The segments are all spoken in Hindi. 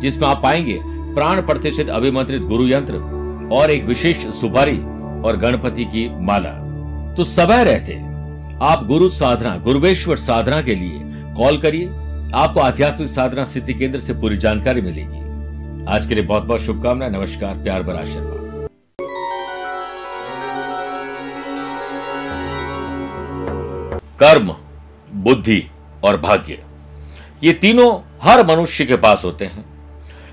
जिसमें आप पाएँगे प्राण प्रतिष्ठित अभिमंत्रित गुरु यंत्र और एक विशेष सुपारी और गणपति की माला। तो समय रहते। आप गुरु साधना, गुरुवेश्वर साधना के लिए कॉल करिए। आपको आध्यात्मिक साधना सिद्धि केंद्र से पूरी जानकारी मिलेगी। आज के लिए बहुत बहुत शुभकामनाएँ। नमस्कार, प्यार भरा आशीर्वाद। कर्म, बुद्धि और भाग्य, ये तीनों हर मनुष्य के पास होते हैं।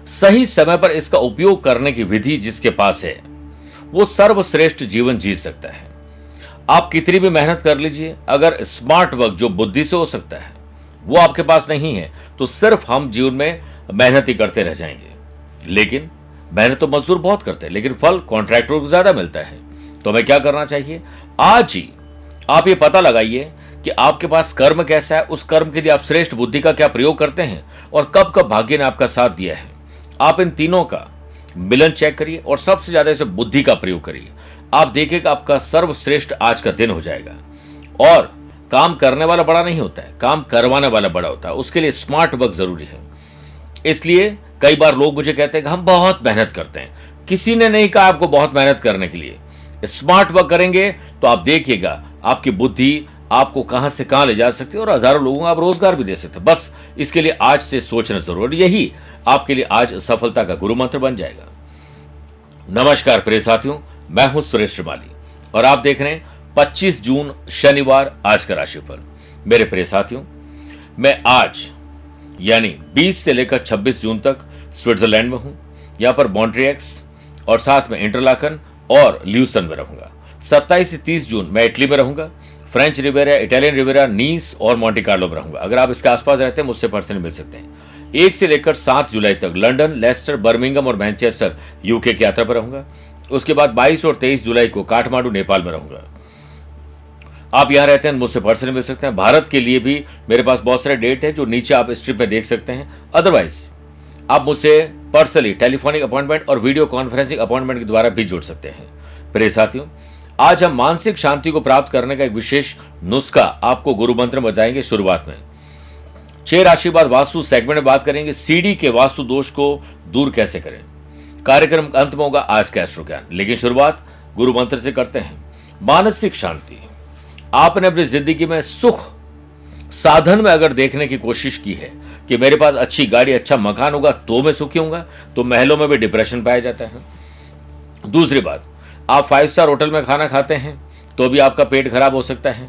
सही समय पर इसका उपयोग करने की विधि जिसके पास है, वो सर्वश्रेष्ठ जीवन जी सकता है। आप कितनी भी मेहनत कर लीजिए, अगर स्मार्ट वर्क जो बुद्धि से हो सकता है, वो आपके पास नहीं है तो सिर्फ़ हम जीवन में मेहनत ही करते रह जाएँगे। लेकिन मेहनत तो मजदूर बहुत करते हैं, लेकिन फल कॉन्ट्रैक्टर को ज़्यादा मिलता है। तो हमें क्या करना चाहिए? आज ही आप ये पता लगाइए कि आपके पास कर्म कैसा है, उस कर्म के लिए आप श्रेष्ठ बुद्धि का क्या प्रयोग करते हैं, और कब कब भाग्य ने आपका साथ दिया है। आप इन तीनों का मिलन चेक करिए और सबसे ज़्यादा इसे बुद्धि का प्रयोग करिए। आप देखिएगा आपका सर्वश्रेष्ठ आज का दिन हो जाएगा। और काम करने वाला बड़ा नहीं होता है, काम करवाने वाला बड़ा होता है। उसके लिए स्मार्ट वर्क ज़रूरी है। इसलिए कई बार लोग मुझे कहते हैं कि हम बहुत मेहनत करते हैं। किसी ने नहीं कहा आपको बहुत मेहनत करने के लिए। स्मार्ट वर्क करेंगे तो आप देखिएगा, आपकी बुद्धि आपको कहाँ से कहाँ ले जा सकते है और हज़ारों लोगों को आप रोज़गार भी दे सकते हैं। बस इसके लिए आज से सोचना ज़रूर यही आपके लिए आज सफलता का गुरु मंत्र बन जाएगा। नमस्कार प्रिय साथियों, मैं हूँ सुरेश श्रीमाली और आप देख रहे हैं 25 जून शनिवार आज का राशिफल। मेरे प्रिय साथियों, मैं आज, यानी 20 से लेकर 26 जून तक स्विट्जरलैंड में हूँ। यहाँ पर मॉन्ट्रियक्स और साथ में इंटरलाकन और ल्यूसन में रहूँगा। 27 से 30 जून मैं इटली में रहूँगा। French Riviera, Italian Riviera, Nice और मॉन्टी कार्लो में रहूँगा। अगर आप इसके आसपास रहते हैं, मुझसे पर्सन मिल सकते हैं। एक से लेकर सात जुलाई तक लंदन लेस्टर, बर्मिंगम और मैनचेस्टर, यूके की यात्रा पर रहूँगा। उसके बाद 22 और 23 जुलाई को काठमांडू, नेपाल में रहूँगा। आप यहाँ रहते हैं, मुझसे पर्सन मिल सकते हैं। भारत के लिए भी मेरे पास बहुत सारे डेट है जो नीचे आप स्ट्रिप में देख सकते हैं। अदरवाइज़ आप मुझसे पर्सनली टेलीफोनिक अपॉइंटमेंट और वीडियो कॉन्फ्रेंसिंग अपॉइंटमेंट के द्वारा भी जुड़ सकते हैं। प्रिय साथियों आज हम मानसिक शांति को प्राप्त करने का एक विशेष नुस्खा आपको गुरु मंत्र में बताएँगे शुरुआत में। छह राशि बाद वास्तु सेगमेंट में बात करेंगे सीडी के वास्तु दोष को दूर कैसे करें? कार्यक्रम का अंत में होगा आज का एस्ट्रो ज्ञान। लेकिन शुरुआत गुरु मंत्र से करते हैं। मानसिक शांति। आपने अपनी ज़िंदगी में सुख साधन में अगर देखने की कोशिश की है कि मेरे पास अच्छी गाड़ी अच्छा मकान होगा तो मैं सुखी होऊँगा तो महलों में भी डिप्रेशन पाया जाता है। दूसरी बात आप फाइव स्टार होटल में खाना खाते हैं तो भी आपका पेट खराब हो सकता है।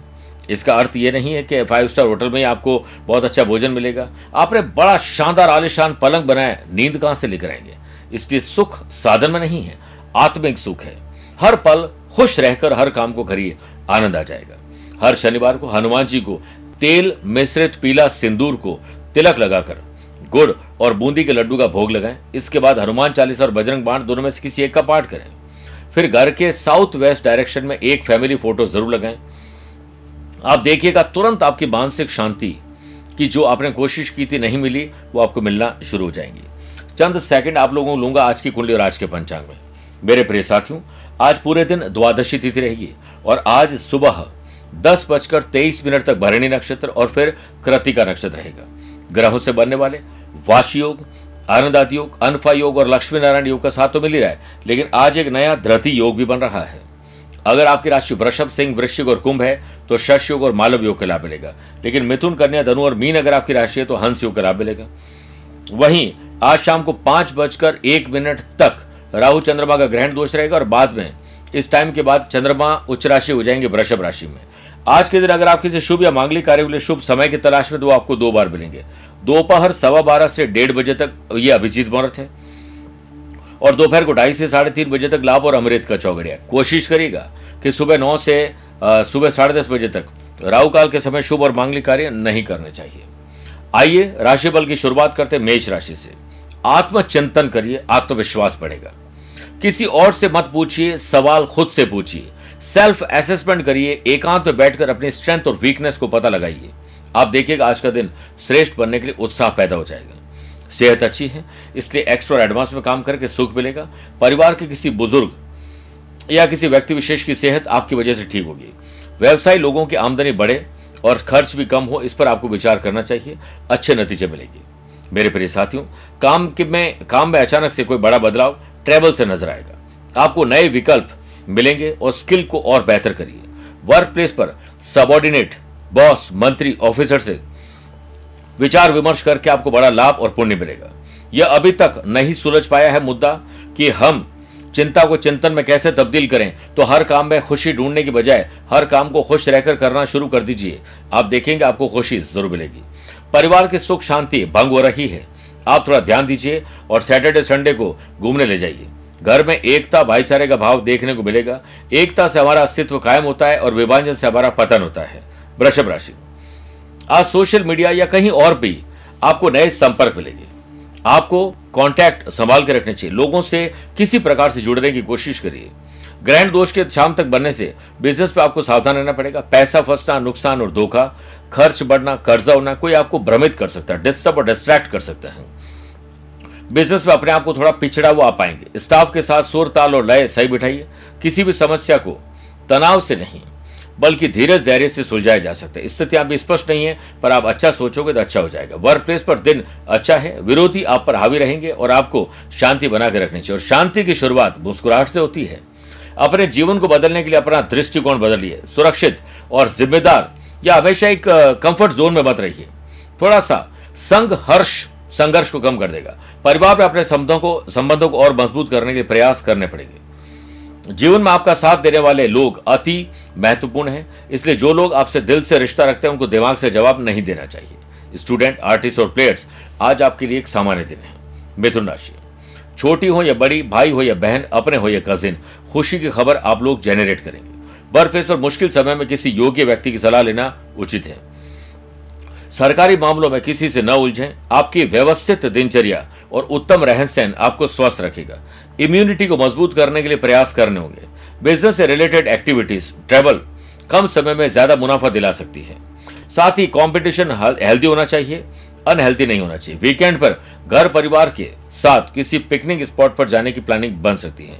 इसका अर्थ ये नहीं है कि फाइव स्टार होटल में ही आपको बहुत अच्छा भोजन मिलेगा। आपने बड़ा शानदार, आलिशान पलंग बनाया, नींद कहाँ से लेकर आएँगे? इसलिए सुख साधन में नहीं है, आत्मिक सुख है। हर पल खुश रहकर हर काम को करिए, आनंद आ जाएगा। हर शनिवार को हनुमान जी को तेल मिश्रित पीला सिंदूर को तिलक लगाकर गुड़ और बूंदी के लड्डू का भोग लगाएँ। इसके बाद हनुमान चालीसा और बजरंग बाण दोनों में से किसी एक का पाठ करें। फिर घर के साउथ वेस्ट डायरेक्शन में एक फैमिली फ़ोटो ज़रूर लगाएँ। आप देखिएगा तुरंत आपकी मानसिक शांति की जो आपने कोशिश की थी नहीं मिली, वो आपको मिलना शुरू हो जाएँगी। चंद सेकंड आप लोगों को लूँगा आज की कुंडली और आज के पंचांग में। मेरे प्रिय साथियों, आज पूरे दिन द्वादशी तिथि रहेगी और आज सुबह दस बजकर तेईस मिनट तक भरणी नक्षत्र और फिर कृतिका नक्षत्र रहेगा। ग्रहों से बनने वाले वाश योग आनंदादि योग, अनफा योग और लक्ष्मी नारायण योग का साथ तो मिल ही रहा है, लेकिन आज एक नया धृति योग भी बन रहा है। अगर आपकी राशि वृषभ, सिंह, वृश्चिक और कुंभ है तो शश योग और मालव योग का लाभ मिलेगा। लेकिन मिथुन, कन्या, धनु और मीन अगर आपकी राशि है तो हंस योग का लाभ मिलेगा। वहीं आज शाम को पाँच बजकर एक मिनट तक राहु चंद्रमा का ग्रहण दोष रहेगा और बाद में इस टाइम के बाद चंद्रमा उच्च राशि हो जाएँगे वृषभ राशि में। आज के दिन अगर आप किसी शुभ या मांगलिक कार्य के लिए शुभ समय की तलाश में तो आपको दो बार मिलेंगे। दोपहर सवा बारह से डेढ़ बजे तक ये अभिजीत मुहूर्त है और दोपहर को ढाई से साढ़े तीन बजे तक लाभ और अमृत का चौगड़िया। कोशिश करिएगा कि सुबह नौ से सुबह साढ़े दस बजे तक राहु काल के समय शुभ और मांगलिक कार्य नहीं करने चाहिए। आइए राशि बल की शुरुआत करते मेष राशि से। आत्मचिंतन करिए, आत्मविश्वास बढ़ेगा। किसी और से मत पूछिए, सवाल खुद से पूछिए। सेल्फ असेसमेंट करिए, एकांत में बैठकर अपनी स्ट्रेंथ और वीकनेस को पता लगाइए। आप देखिएगा आज का दिन श्रेष्ठ बनने के लिए उत्साह पैदा हो जाएगा। सेहत अच्छी है, इसलिए एक्स्ट्रा एडवांस में काम करके सुख मिलेगा। परिवार के किसी बुज़ुर्ग या किसी व्यक्ति विशेष की सेहत आपकी वजह से ठीक होगी। व्यवसाय लोगों की आमदनी बढ़े और खर्च भी कम हो, इस पर आपको विचार करना चाहिए, अच्छे नतीजे मिलेंगे। मेरे प्रिय साथियों, काम के में, काम में अचानक से कोई बड़ा बदलाव ट्रेवल से नज़र आएगा। आपको नए विकल्प मिलेंगे और स्किल को और बेहतर करिए। वर्क प्लेस पर सबॉर्डिनेट बॉस, मंत्री, ऑफिसर से विचार विमर्श करके आपको बड़ा लाभ और पुण्य मिलेगा। यह अभी तक नहीं सुलझ पाया है मुद्दा कि हम चिंता को चिंतन में कैसे तब्दील करें तो हर काम में खुशी ढूँढने की बजाय हर काम को खुश रहकर करना शुरू कर दीजिए। आप देखेंगे आपको खुशी ज़रूर मिलेगी। परिवार की सुख शांति भंग हो रही है। आप थोड़ा ध्यान दीजिए और सैटरडे, संडे को घूमने ले जाइए। घर में एकता, भाईचारे का भाव देखने को मिलेगा। एकता से हमारा अस्तित्व कायम होता है और विभाजन से हमारा पतन होता है। वृषभ राशि। आज सोशल मीडिया या कहीं और भी आपको नए संपर्क मिलेंगे। आपको कांटेक्ट संभाल के रखने चाहिए। लोगों से किसी प्रकार से जुड़ने की कोशिश करिए। ग्रैंड दोष के शाम तक बनने से बिज़नेस पे आपको सावधान रहना पड़ेगा। पैसा फंसना, नुकसान और धोखा, खर्च बढ़ना, कर्जा होना कोई आपको भ्रमित कर सकता है डिस्टर्ब और डिस्ट्रैक्ट कर सकते हैं। बिज़नेस में अपने आप को थोड़ा पिछड़ा हुआ आ पाएँगे। स्टाफ के साथ सुर ताल और लय सही बिठाइए। किसी भी समस्या को तनाव से नहीं बल्कि धीरज धैर्य से सुलझाया जा सकता है। स्थिति अभी स्पष्ट नहीं है, पर आप अच्छा सोचोगे तो अच्छा हो जाएगा। वर्क प्लेस पर दिन अच्छा है, विरोधी आप पर हावी रहेंगे और आपको शांति बना के रखनी चाहिए। और शांति की शुरुआत मुस्कुराहट से होती है। अपने जीवन को बदलने के लिए अपना दृष्टिकोण बदलिए, सुरक्षित और जिम्मेदार, या हमेशा एक कंफर्ट जोन में मत रहिए। थोड़ा सा संग हर्ष, संघर्ष को कम कर देगा। परिवार में अपने संबंधों को संबंधों को और मज़बूत करने के प्रयास करने पड़ेंगे। जीवन में आपका साथ देने वाले लोग अति महत्वपूर्ण हैं। इसलिए जो लोग आपसे दिल से रिश्ता रखते हैं, उनको दिमाग से जवाब नहीं देना चाहिए। स्टूडेंट, आर्टिस्ट और प्लेयर्स, आज आपके लिए एक सामान्य दिन है। मिथुन राशि। छोटी हो या बड़ी, भाई हो या बहन, अपने हो या कजिन, खुशी की खबर आप लोग जेनरेट करेंगे। बर्फेस पर मुश्किल समय में किसी योग्य व्यक्ति की सलाह लेना उचित है। सरकारी मामलों में किसी से न उलझें। आपकी व्यवस्थित दिनचर्या और उत्तम रहन सहन आपको स्वस्थ रखेगा। इम्यूनिटी को मज़बूत करने के लिए प्रयास करने होंगे। बिज़नेस से रिलेटेड एक्टिविटीज़ ट्रेवल कम समय में ज़्यादा मुनाफा दिला सकती है। साथ ही कंपटीशन हेल्दी होना चाहिए अनहेल्दी नहीं होना चाहिए। वीकेंड पर घर परिवार के साथ किसी पिकनिक स्पॉट पर जाने की प्लानिंग बन सकती है।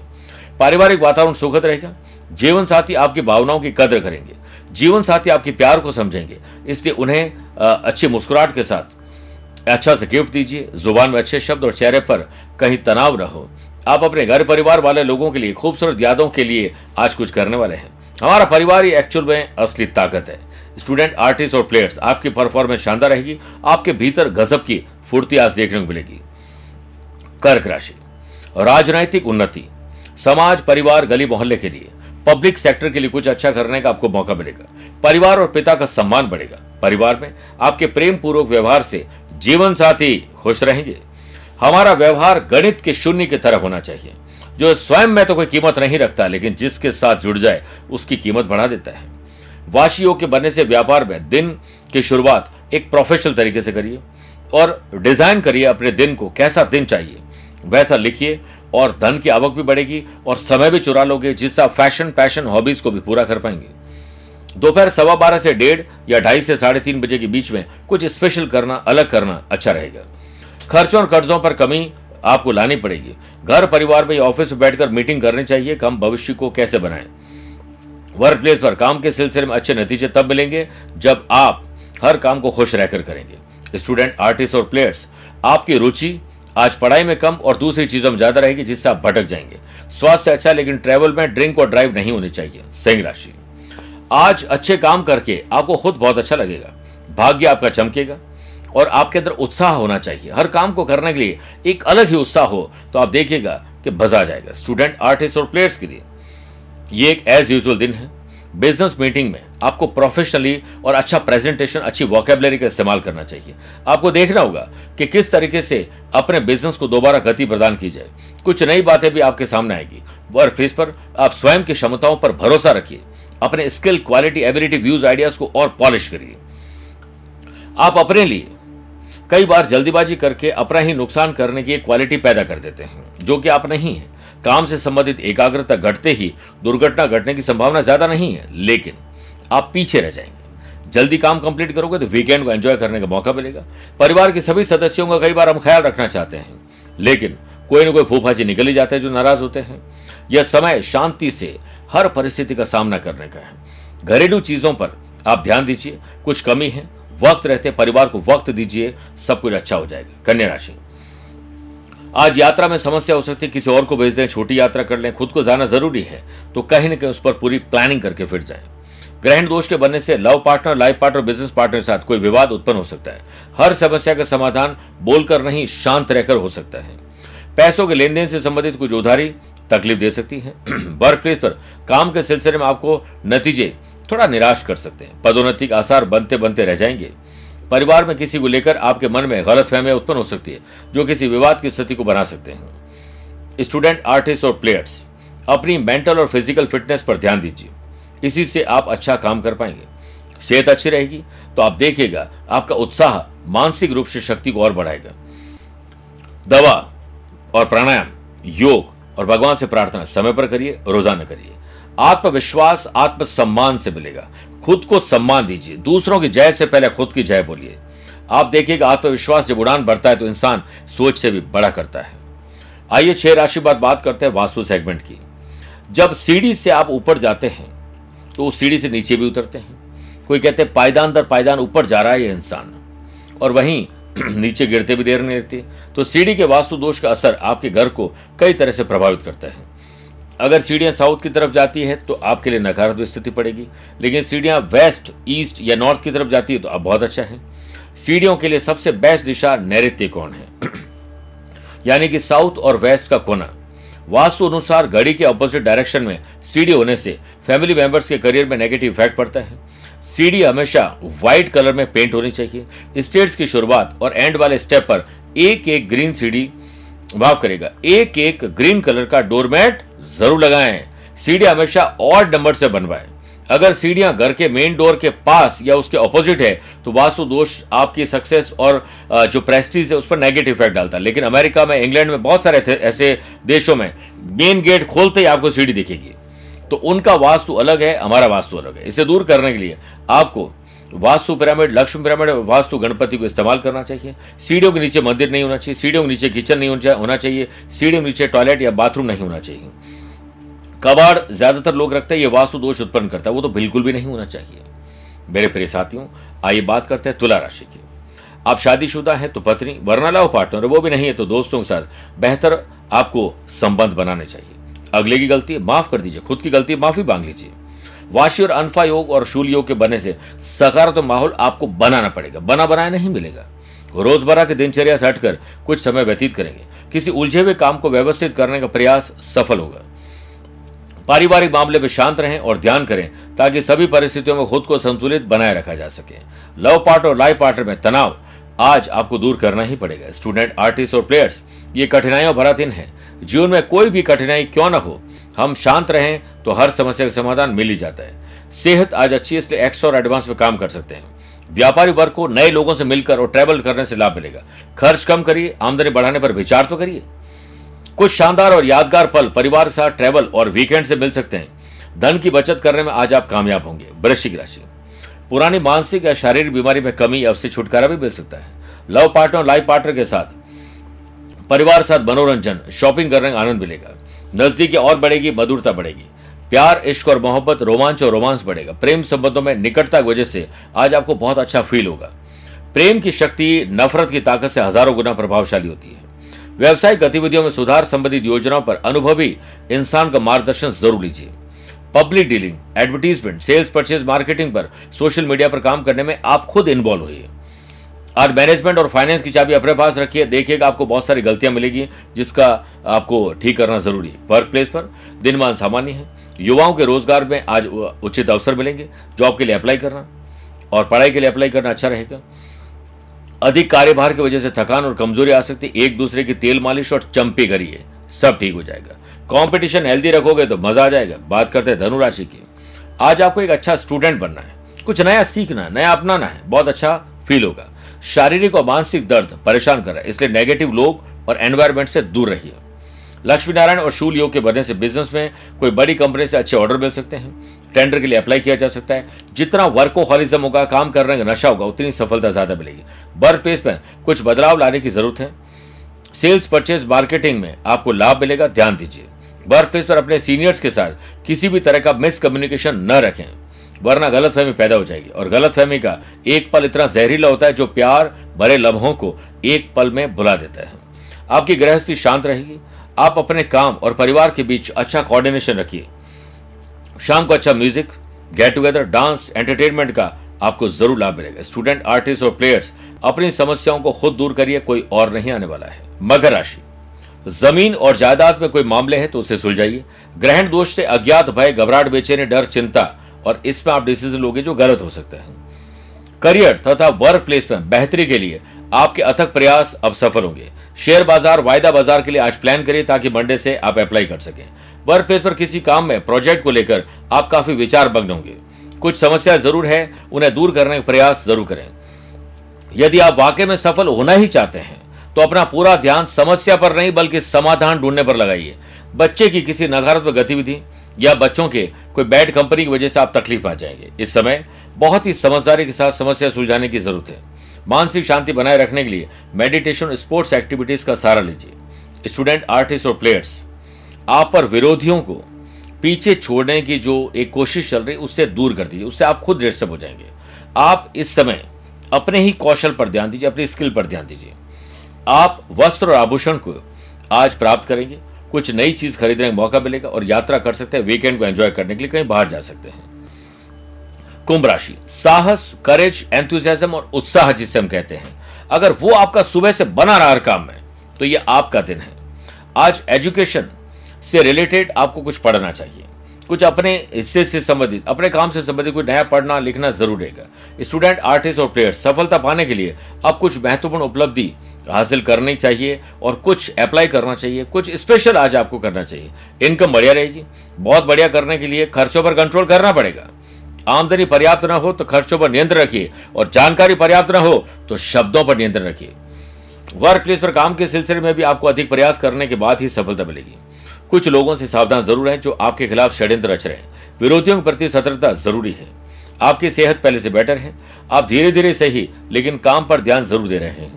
पारिवारिक वातावरण सुखद रहेगा। जीवन साथी आपकी भावनाओं की कदर करेंगे। जीवन साथी आपके प्यार को समझेंगे। इसलिए उन्हें अच्छी मुस्कुराहट के साथ अच्छा से गिफ्ट दीजिए। ज़ुबान में अच्छे शब्द और चेहरे पर कहीं तनाव न हो। आप अपने घर परिवार वाले लोगों के लिए, खूबसूरत यादों के लिए आज कुछ करने वाले हैं। हमारा परिवार ही एक्चुअल में असली ताकत है। स्टूडेंट आर्टिस्ट और प्लेयर्स आपकी परफॉर्मेंस शानदार रहेगी, आपके भीतर गजब की फुर्ती आज देखने को मिलेगी। कर्क राशि, राजनैतिक उन्नति, समाज, परिवार, गली मोहल्ले के लिए। पब्लिक सेक्टर के लिए कुछ अच्छा करने का आपको मौका मिलेगा। परिवार और पिता का सम्मान बढ़ेगा। परिवार में आपके प्रेम पूर्वक व्यवहार से जीवन साथी खुश रहेंगे। हमारा व्यवहार गणित के शून्य की तरह होना चाहिए। जो स्वयं में तो कोई कीमत नहीं रखता, लेकिन जिसके साथ जुड़ जाए, उसकी कीमत बढ़ा देता है। वाशियों के बनने से व्यापार में दिन की शुरुआत एक प्रोफेशनल तरीके से करिए और डिज़ाइन करिए अपने दिन को, कैसा दिन चाहिए। वैसा लिखिए और धन की आवक भी बढ़ेगी और समय भी चुरा लोगे जिससे आप फ़ैशन पैशन हॉबीज को भी पूरा कर पाएँगे। दोपहर सवा बारह से डेढ़ या ढाई से साढ़े तीन बजे के बीच में कुछ स्पेशल करना, अलग करना अच्छा रहेगा। खर्चों और कर्जों पर कमी आपको लानी पड़ेगी। घर परिवार में ऑफ़िस में बैठकर मीटिंग करनी चाहिए, कम भविष्य को कैसे बनाएँ? वर्क प्लेस पर काम के सिलसिले में अच्छे नतीजे तब मिलेंगे जब आप हर काम को खुश रहकर करेंगे। स्टूडेंट, आर्टिस्ट और प्लेयर्स, आपकी रुचि आज पढ़ाई में कम और दूसरी चीज़ों में ज़्यादा रहेगी जिससे आप भटक जाएँगे। स्वास्थ्य अच्छा लेकिन ट्रेवल में ड्रिंक और ड्राइव नहीं होनी चाहिए। सिंह राशि। आज अच्छे काम करके आपको खुद बहुत अच्छा लगेगा। भाग्य आपका चमकेगा। और आपके अंदर उत्साह होना चाहिए। हर काम को करने के लिए एक अलग ही उत्साह हो तो आप देखिएगा कि आ जाएगा। स्टूडेंट आर्टिस्ट और प्लेयर्स के लिए। ये एक एज यूजल दिन है। बिज़नेस मीटिंग में आपको प्रोफेशनली और अच्छा प्रेजेंटेशन अच्छी वॉकेबलरी का इस्तेमाल करना चाहिए। आपको देखना होगा कि किस तरीके से अपने बिज़नेस को दोबारा गति प्रदान की जाए। कुछ नई बातें भी आपके सामने आएगी। वर्क प्लेस पर आप स्वयं की क्षमताओं पर भरोसा रखिए। अपने skill quality ability views ideas को और पॉलिश करिए। आप अपने लिए कई बार जल्दीबाजी करके अपना ही नुकसान करने की एक क्वालिटी पैदा कर देते हैं, जो कि आप नहीं है। काम से संबंधित एकाग्रता घटते ही दुर्घटना घटने की संभावना ज़्यादा नहीं है, लेकिन आप पीछे रह जाएँगे। जल्दी काम कंप्लीट करोगे तो वीकेंड को एंजॉय करने का मौका मिलेगा। परिवार के सभी सदस्यों का कई बार हम ख्याल रखना चाहते हैं, लेकिन कोई ना कोई फूफाजी निकल ही जाते हैं जो नाराज़ होते हैं। यह समय शांति से हर परिस्थिति का सामना करने का है। घरेलू चीज़ों पर आप ध्यान दीजिए, कुछ कमी है वक्त रहते परिवार को वक्त दीजिए, सब कुछ अच्छा हो जाएगा। कन्या राशि। आज यात्रा में समस्या हो सकती है, किसी और को भेज दें, छोटी यात्रा कर लें, खुद को जाना ज़रूरी है तो कहीं ना कहीं उस पर पूरी प्लानिंग करके फिर जाएँ। ग्रहण दोष के बनने से love partner life partner business partner के साथ कोई विवाद उत्पन्न हो सकता है। हर समस्या का समाधान बोलकर नहीं, शांत रहकर हो सकता है। पैसों के लेन देन से संबंधित कुछ उधारी तकलीफ़ दे सकती है। वर्क प्लेस पर काम के सिलसिले में आपको नतीजे थोड़ा निराश कर सकते हैं। पदोन्नति के आसार बनते बनते रह जाएँगे। परिवार में किसी को लेकर आपके मन में गलत फहमियाँ उत्पन्न हो सकती है, जो किसी विवाद की स्थिति को बना सकते हैं। स्टूडेंट, आर्टिस्ट और प्लेयर्स, अपनी मेंटल और फ़िज़िकल फिटनेस पर ध्यान दीजिए। इसी से आप अच्छा काम कर पाएँगे। सेहत अच्छी रहेगी तो आप देखिएगा, आपका उत्साह मानसिक रूप से शक्ति को और बढ़ाएगा। दवा और प्राणायाम, योग और भगवान से प्रार्थना समय पर करिए, रोज़ाना करिए। आत्मविश्वास, आत्मसम्मान से मिलेगा। खुद को सम्मान दीजिए। दूसरों की जय से पहले खुद की जय बोलिए। आप देखिएगा आत्मविश्वास जब उड़ान बढ़ता है तो इंसान सोच से भी बड़ा करता है। आइए छह राशि बाद बात करते हैं वास्तु सेगमेंट की। जब सीढ़ी से आप ऊपर जाते हैं तो उस सीढ़ी से नीचे भी उतरते हैं। कोई कहते हैं, पायदान दर पायदान ऊपर जा रहा है ये इंसान। और वहीं नीचे गिरते भी देर नहीं लगती तो सीढ़ी के वास्तु दोष का असर आपके घर को कई तरह से प्रभावित करता है। अगर सीढ़ियाँ साउथ की तरफ़ जाती है तो आपके लिए नकारात्मक स्थिति पड़ेगी। लेकिन सीढ़ियाँ वेस्ट, ईस्ट या नॉर्थ की तरफ़ जाती है तो आप बहुत अच्छा है। सीढ़ियों के लिए सबसे बेस्ट दिशा नैत्य कौन है। यानी कि साउथ और वेस्ट का कोना। वास्तु अनुसार घड़ी के अपोजिट डायरेक्शन में सीढ़ी होने से फैमिली मेंबर्स के करियर में नेगेटिव इफ़ेक्ट पड़ता है। सीढ़ी हमेशा व्हाइट कलर में पेंट होनी चाहिए। स्टेट्स की शुरुआत और एंड वाले स्टेप पर एक एक ग्रीन सीढ़ी माफ़ करेगा। एक एक ग्रीन कलर का डोरमेट ज़रूर लगाएँ। सीढ़ियाँ हमेशा और नंबर से बनवाएँ। अगर सीढ़ियाँ घर के मेन डोर के पास या उसके ऑपोजिट है तो वास्तु दोष आपकी सक्सेस और जो प्रेस्टीज है, उस पर नेगेटिव इफ़ेक्ट डालता है। लेकिन अमेरिका में, इंग्लैंड में बहुत सारे ऐसे देशों में मेन गेट खोलते ही आपको सीढ़ी दिखेगी। तो उनका वास्तु अलग है, हमारा वास्तु अलग है। इसे दूर करने के लिए आपको वास्तु पिरामिड, लक्ष्मी पिरामिड, वास्तु गणपति को इस्तेमाल करना चाहिए। सीढ़ियों के नीचे मंदिर नहीं होना चाहिए, सीढ़ियों के नीचे किचन नहीं होना चाहिए, सीढ़ियों के नीचे टॉयलेट या बाथरूम नहीं होना चाहिए। कबाड़ ज़्यादातर लोग रखते हैं, ये वास्तु दोष उत्पन्न करता है, वो तो बिल्कुल भी नहीं होना चाहिए। मेरे प्रिय साथियों, आइए बात करते हैं तुला राशि की। आप शादीशुदा हैं तो पत्नी वरना लाओ पार्टनर वो भी नहीं है तो दोस्तों के साथ बेहतर आपको संबंध बनाने चाहिए। अगले की गलती माफ़ कर दीजिए, खुद की गलती माफ़ी मांग लीजिए। वाशी और अनफा योग और शूल योग के बनने से सकारात्मक माहौल आपको बनाना पड़ेगा। बना बनाया नहीं मिलेगा। रोज़मर्रा के दिनचर्या से हटकर कुछ समय व्यतीत करेंगे। किसी उलझे हुए काम को व्यवस्थित करने का प्रयास सफल होगा। पारिवारिक मामले में शांत रहें और ध्यान करें ताकि सभी परिस्थितियों में खुद को संतुलित बनाए रखा जा सके। लव पार्ट और लाइफ पार्टनर में तनाव आज आपको दूर करना ही पड़ेगा। स्टूडेंट, आर्टिस्ट और प्लेयर्स, ये कठिनाइयों भरा दिन है। जीवन में कोई भी कठिनाई क्यों ना हो हम शांत रहें तो हर समस्या का समाधान मिल ही जाता है। सेहत आज अच्छी है, इसलिए एक्स्ट्रा और एडवांस में काम कर सकते हैं। व्यापारी वर्ग को नए लोगों से मिलकर और ट्रैवल करने से लाभ मिलेगा। खर्च कम करिए, आमदनी बढ़ाने पर विचार तो करिए। कुछ शानदार और यादगार पल परिवार के साथ ट्रैवल और वीकेंड से मिल सकते हैं। धन की बचत करने में आज आप कामयाब होंगे। वृश्चिक राशि। पुरानी मानसिक या शारीरिक बीमारी में कमी या उससे छुटकारा भी मिल सकता है। लव पार्टनर और लाइफ पार्टनर के साथ, परिवार के साथ मनोरंजन शॉपिंग करने का आनंद मिलेगा। नजदीकी और बढ़ेगी, मधुरता बढ़ेगी। प्यार, इश्क और मोहब्बत, रोमांच और रोमांस बढ़ेगा। प्रेम संबंधों में निकटता की वजह से आज आपको बहुत अच्छा फील होगा। प्रेम की शक्ति, नफरत की ताकत से हज़ारों गुना प्रभावशाली होती है। व्यवसायिक गतिविधियों में सुधार संबंधित योजनाओं पर अनुभवी इंसान का मार्गदर्शन ज़रूर लीजिए। Public dealing, advertisement, sales purchase, marketing पर सोशल मीडिया पर काम करने में आप खुद इन्वॉल्व हुई आज मैनेजमेंट और फाइनेंस की चाबी अपने पास रखिए देखिएगा, आपको बहुत सारी गलतियाँ मिलेगी, जिसका आपको ठीक करना ज़रूरी है। वर्क प्लेस पर दिनमान सामान्य है। युवाओं के रोज़गार में आज उचित अवसर मिलेंगे। जॉब के लिए अप्लाई करना और पढ़ाई के लिए अप्लाई करना अच्छा रहेगा। अधिक कार्यभार की वजह से थकान और कमज़ोरी आ सकती है। एक दूसरे की तेल मालिश और चंपी करिए। सब ठीक हो जाएगा। कंपटीशन हेल्दी रखोगे तो मज़ा आ जाएगा। बात करते हैं धनुराशि की। आज आपको एक अच्छा स्टूडेंट बनना है। कुछ नया सीखना है, नया अपनाना है। बहुत अच्छा फील होगा। शारीरिक और मानसिक दर्द परेशान कर रहा है, इसलिए नेगेटिव लोग और एनवायरमेंट से दूर रहिए। लक्ष्मी नारायण और शूल योग के बनने से बिज़नेस में कोई बड़ी कंपनी से अच्छे ऑर्डर मिल सकते हैं। टेंडर के लिए अप्लाई किया जा सकता है। जितना वर्कोहॉलिज्म होगा, काम करने का नशा होगा, उतनी सफलता ज़्यादा मिलेगी। वर्क प्लेस में कुछ बदलाव लाने की ज़रूरत है। सेल्स परचेज मार्केटिंग में आपको लाभ मिलेगा, ध्यान दीजिए। वर्क प्लेस पर अपने सीनियर्स के साथ किसी भी तरह का मिसकम्युनिकेशन न रखें। वरना गलतफहमी पैदा हो जाएगी। और गलतफहमी का एक पल इतना जहरीला होता है जो प्यार भरे लम्हों को एक पल में भुला देता है। आपकी गृहस्थी शांत रहेगी। आप अपने काम और परिवार के बीच अच्छा कोऑर्डिनेशन रखिए। शाम को अच्छा music get together dance entertainment का आपको ज़रूर लाभ मिलेगा। स्टूडेंट आर्टिस्ट और प्लेयर्स अपनी समस्याओं को खुद दूर करिए, कोई और नहीं आने वाला है। मकर राशि। ज़मीन और जायदाद में कोई मामले हैं तो उसे सुलझाइए। ग्रहण दोष से अज्ञात भय, घबराहट, बेचैनी, डर, चिंता और इसमें आप डिसीज़न लोगे जो गलत हो सकते हैं। करियर तथा वर्क प्लेस में बेहतरी के लिए आपके अथक प्रयास अब सफल होंगे। शेयर बाज़ार, वायदा बाज़ार के लिए आज प्लान करिए ताकि मंडे से आप अप्लाई कर सकें। वर्क प्लेस पर किसी काम में प्रोजेक्ट को लेकर आप काफ़ी विचार मग्न होंगे। कुछ समस्या ज़रूर है, उन्हें दूर करने का प्रयास ज़रूर करें। यदि आप वाकई में सफल होना ही चाहते हैं तो अपना पूरा ध्यान समस्या पर नहीं, बल्कि समाधान ढूँढने पर लगाइए। बच्चे की किसी नकारात्मक गतिविधि या बच्चों के कोई बैड कंपनी की वजह से आप तकलीफ़ आ जाएँगे। इस समय बहुत ही समझदारी के साथ समस्या सुलझाने की ज़रूरत है। मानसिक शांति बनाए रखने के लिए मेडिटेशन स्पोर्ट्स एक्टिविटीज़ का सहारा लीजिए। स्टूडेंट आर्टिस्ट और प्लेयर्स आप पर विरोधियों को पीछे छोड़ने की जो एक कोशिश चल रही है, उससे दूर कर दीजिए। उससे आप खुद डिस्टर्ब हो जाएँगे। आप इस समय अपने ही कौशल पर ध्यान दीजिए, अपनी स्किल पर ध्यान दीजिए। आप वस्त्र और आभूषण को आज प्राप्त करेंगे। कुछ नई चीज़ खरीदने का मौका मिलेगा और यात्रा कर सकते हैं वीकेंड को एंजॉय करने के लिए कहीं बाहर जा सकते हैं। कुंभ राशि, साहस करेज एंथम और उत्साह जिसे हम कहते हैं। अगर वो आपका सुबह से बना रहा हर काम में तो ये आपका दिन है। आज एजुकेशन से रिलेटेड आपको कुछ पढ़ना चाहिए। कुछ अपने हिस्से से संबंधित, अपने काम से संबंधित कुछ नया पढ़ना, लिखना ज़रूर रहेगा स्टूडेंट, आर्टिस्ट और प्लेयर्स, सफलता पाने के लिए अब कुछ महत्वपूर्ण उपलब्धि हासिल करनी चाहिए और कुछ अप्लाई करना चाहिए, कुछ स्पेशल आज आपको करना चाहिए। इनकम बढ़िया रहेगी। बहुत बढ़िया करने के लिए खर्चों पर कंट्रोल करना पड़ेगा। आमदनी पर्याप्त ना हो तो खर्चों पर नियंत्रण रखिए और जानकारी पर्याप्त ना हो तो शब्दों पर नियंत्रण रखिए। वर्क प्लेस पर काम के सिलसिले में भी आपको अधिक प्रयास करने के बाद ही सफलता मिलेगी। कुछ लोगों से सावधान ज़रूर है जो आपके खिलाफ षड्यंत्र रच रहे हैं। विरोधियों के प्रति सतर्कता ज़रूरी है। आपकी सेहत पहले से बेटर है। आप धीरे धीरे सही, लेकिन काम पर ध्यान ज़रूर दे रहे हैं।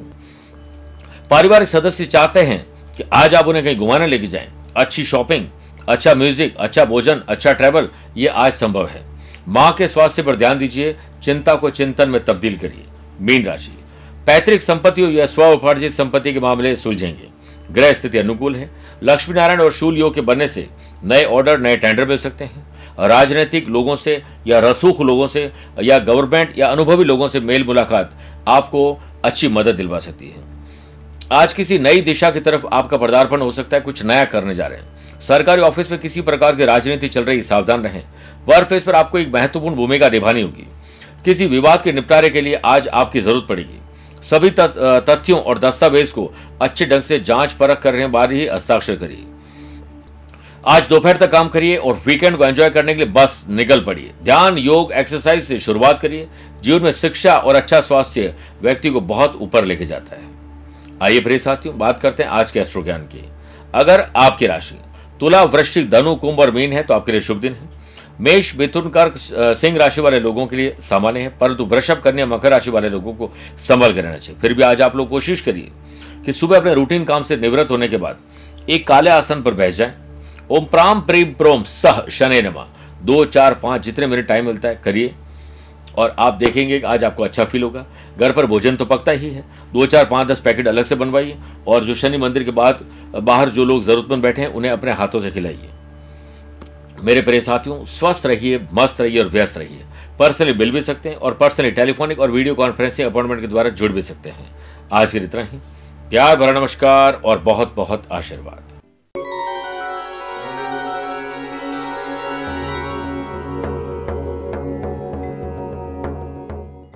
पारिवारिक सदस्य चाहते हैं कि आज आप उन्हें कहीं घुमाने लेके जाएँ। अच्छी शॉपिंग अच्छा म्यूज़िक अच्छा भोजन अच्छा ट्रैवल, ये आज संभव है। माँ के स्वास्थ्य पर ध्यान दीजिए। चिंता को चिंतन में तब्दील करिए। मीन राशि। पैतृक संपत्तियों या स्व उपार्जित संपत्ति के मामले सुलझेंगे। ग्रह स्थिति अनुकूल है। लक्ष्मी नारायण और शूल योग के बनने से नए ऑर्डर, नए टेंडर मिल सकते हैं। राजनीतिक लोगों से या रसूख लोगों से या गवर्नमेंट या अनुभवी लोगों से मेल मुलाकात आपको अच्छी मदद दिलवा सकती है। आज किसी नई दिशा की तरफ़ आपका पदार्पण हो सकता है, कुछ नया करने जा रहे हैं। सरकारी ऑफ़िस में किसी प्रकार की राजनीति चल रही, सावधान रहें। वर्क प्लेस पर आपको एक महत्वपूर्ण भूमिका निभानी होगी। किसी विवाद के निपटारे के लिए आज आपकी ज़रूरत पड़ेगी। सभी तथ्यों और दस्तावेज़ को अच्छे ढंग से जाँच परख करने बाद ही हस्ताक्षर करिए। आज दोपहर तक काम करिए और वीकेंड को एंजॉय करने के लिए बस निकल पड़िए। ध्यान, योग, एक्सरसाइज से शुरुआत करिए। जीवन में शिक्षा और अच्छा स्वास्थ्य व्यक्ति को बहुत ऊपर लेके जाता है। आइए प्रिय साथियों, बात करते हैं आज के एस्ट्रो ज्ञान की। अगर आपकी राशि तुला वृश्चिक धनु, कुंभ और मीन है तो आपके लिए शुभ दिन है। मेष, मिथुन, कर्क सिंह राशि वाले लोगों के लिए सामान्य है, परंतु वृषभ, कन्या, मकर राशि वाले लोगों को संभल कर रहना चाहिए। फिर भी आज आप लोग कोशिश करिए कि सुबह अपने रूटीन काम से निवृत्त होने के बाद एक काले आसन पर बैठ जाए। ओम प्राम, प्रेम, प्रोम, सह, शनि नमा। दो, चार, पाँच, जितने मिनट टाइम मिलता है, करिए। और आप देखेंगे कि आज आपको अच्छा फील होगा। घर पर भोजन तो पकता ही है। दो, चार, पाँच, दस पैकेट अलग से बनवाइए। और जो शनि मंदिर के बाद बाहर जो लोग जरूरतमंद बैठे हैं, उन्हें अपने हाथों से खिलाइए। मेरे प्रिय साथियों, स्वस्थ रहिए, मस्त रहिए और व्यस्त रहिए। पर्सनली मिल भी सकते हैं और पर्सनली टेलीफोनिक और वीडियो कॉन्फ्रेंसिंग अपॉइंटमेंट के द्वारा जुड़ भी सकते हैं। आज के इतना ही। प्यार भरा नमस्कार और बहुत बहुत आशीर्वाद।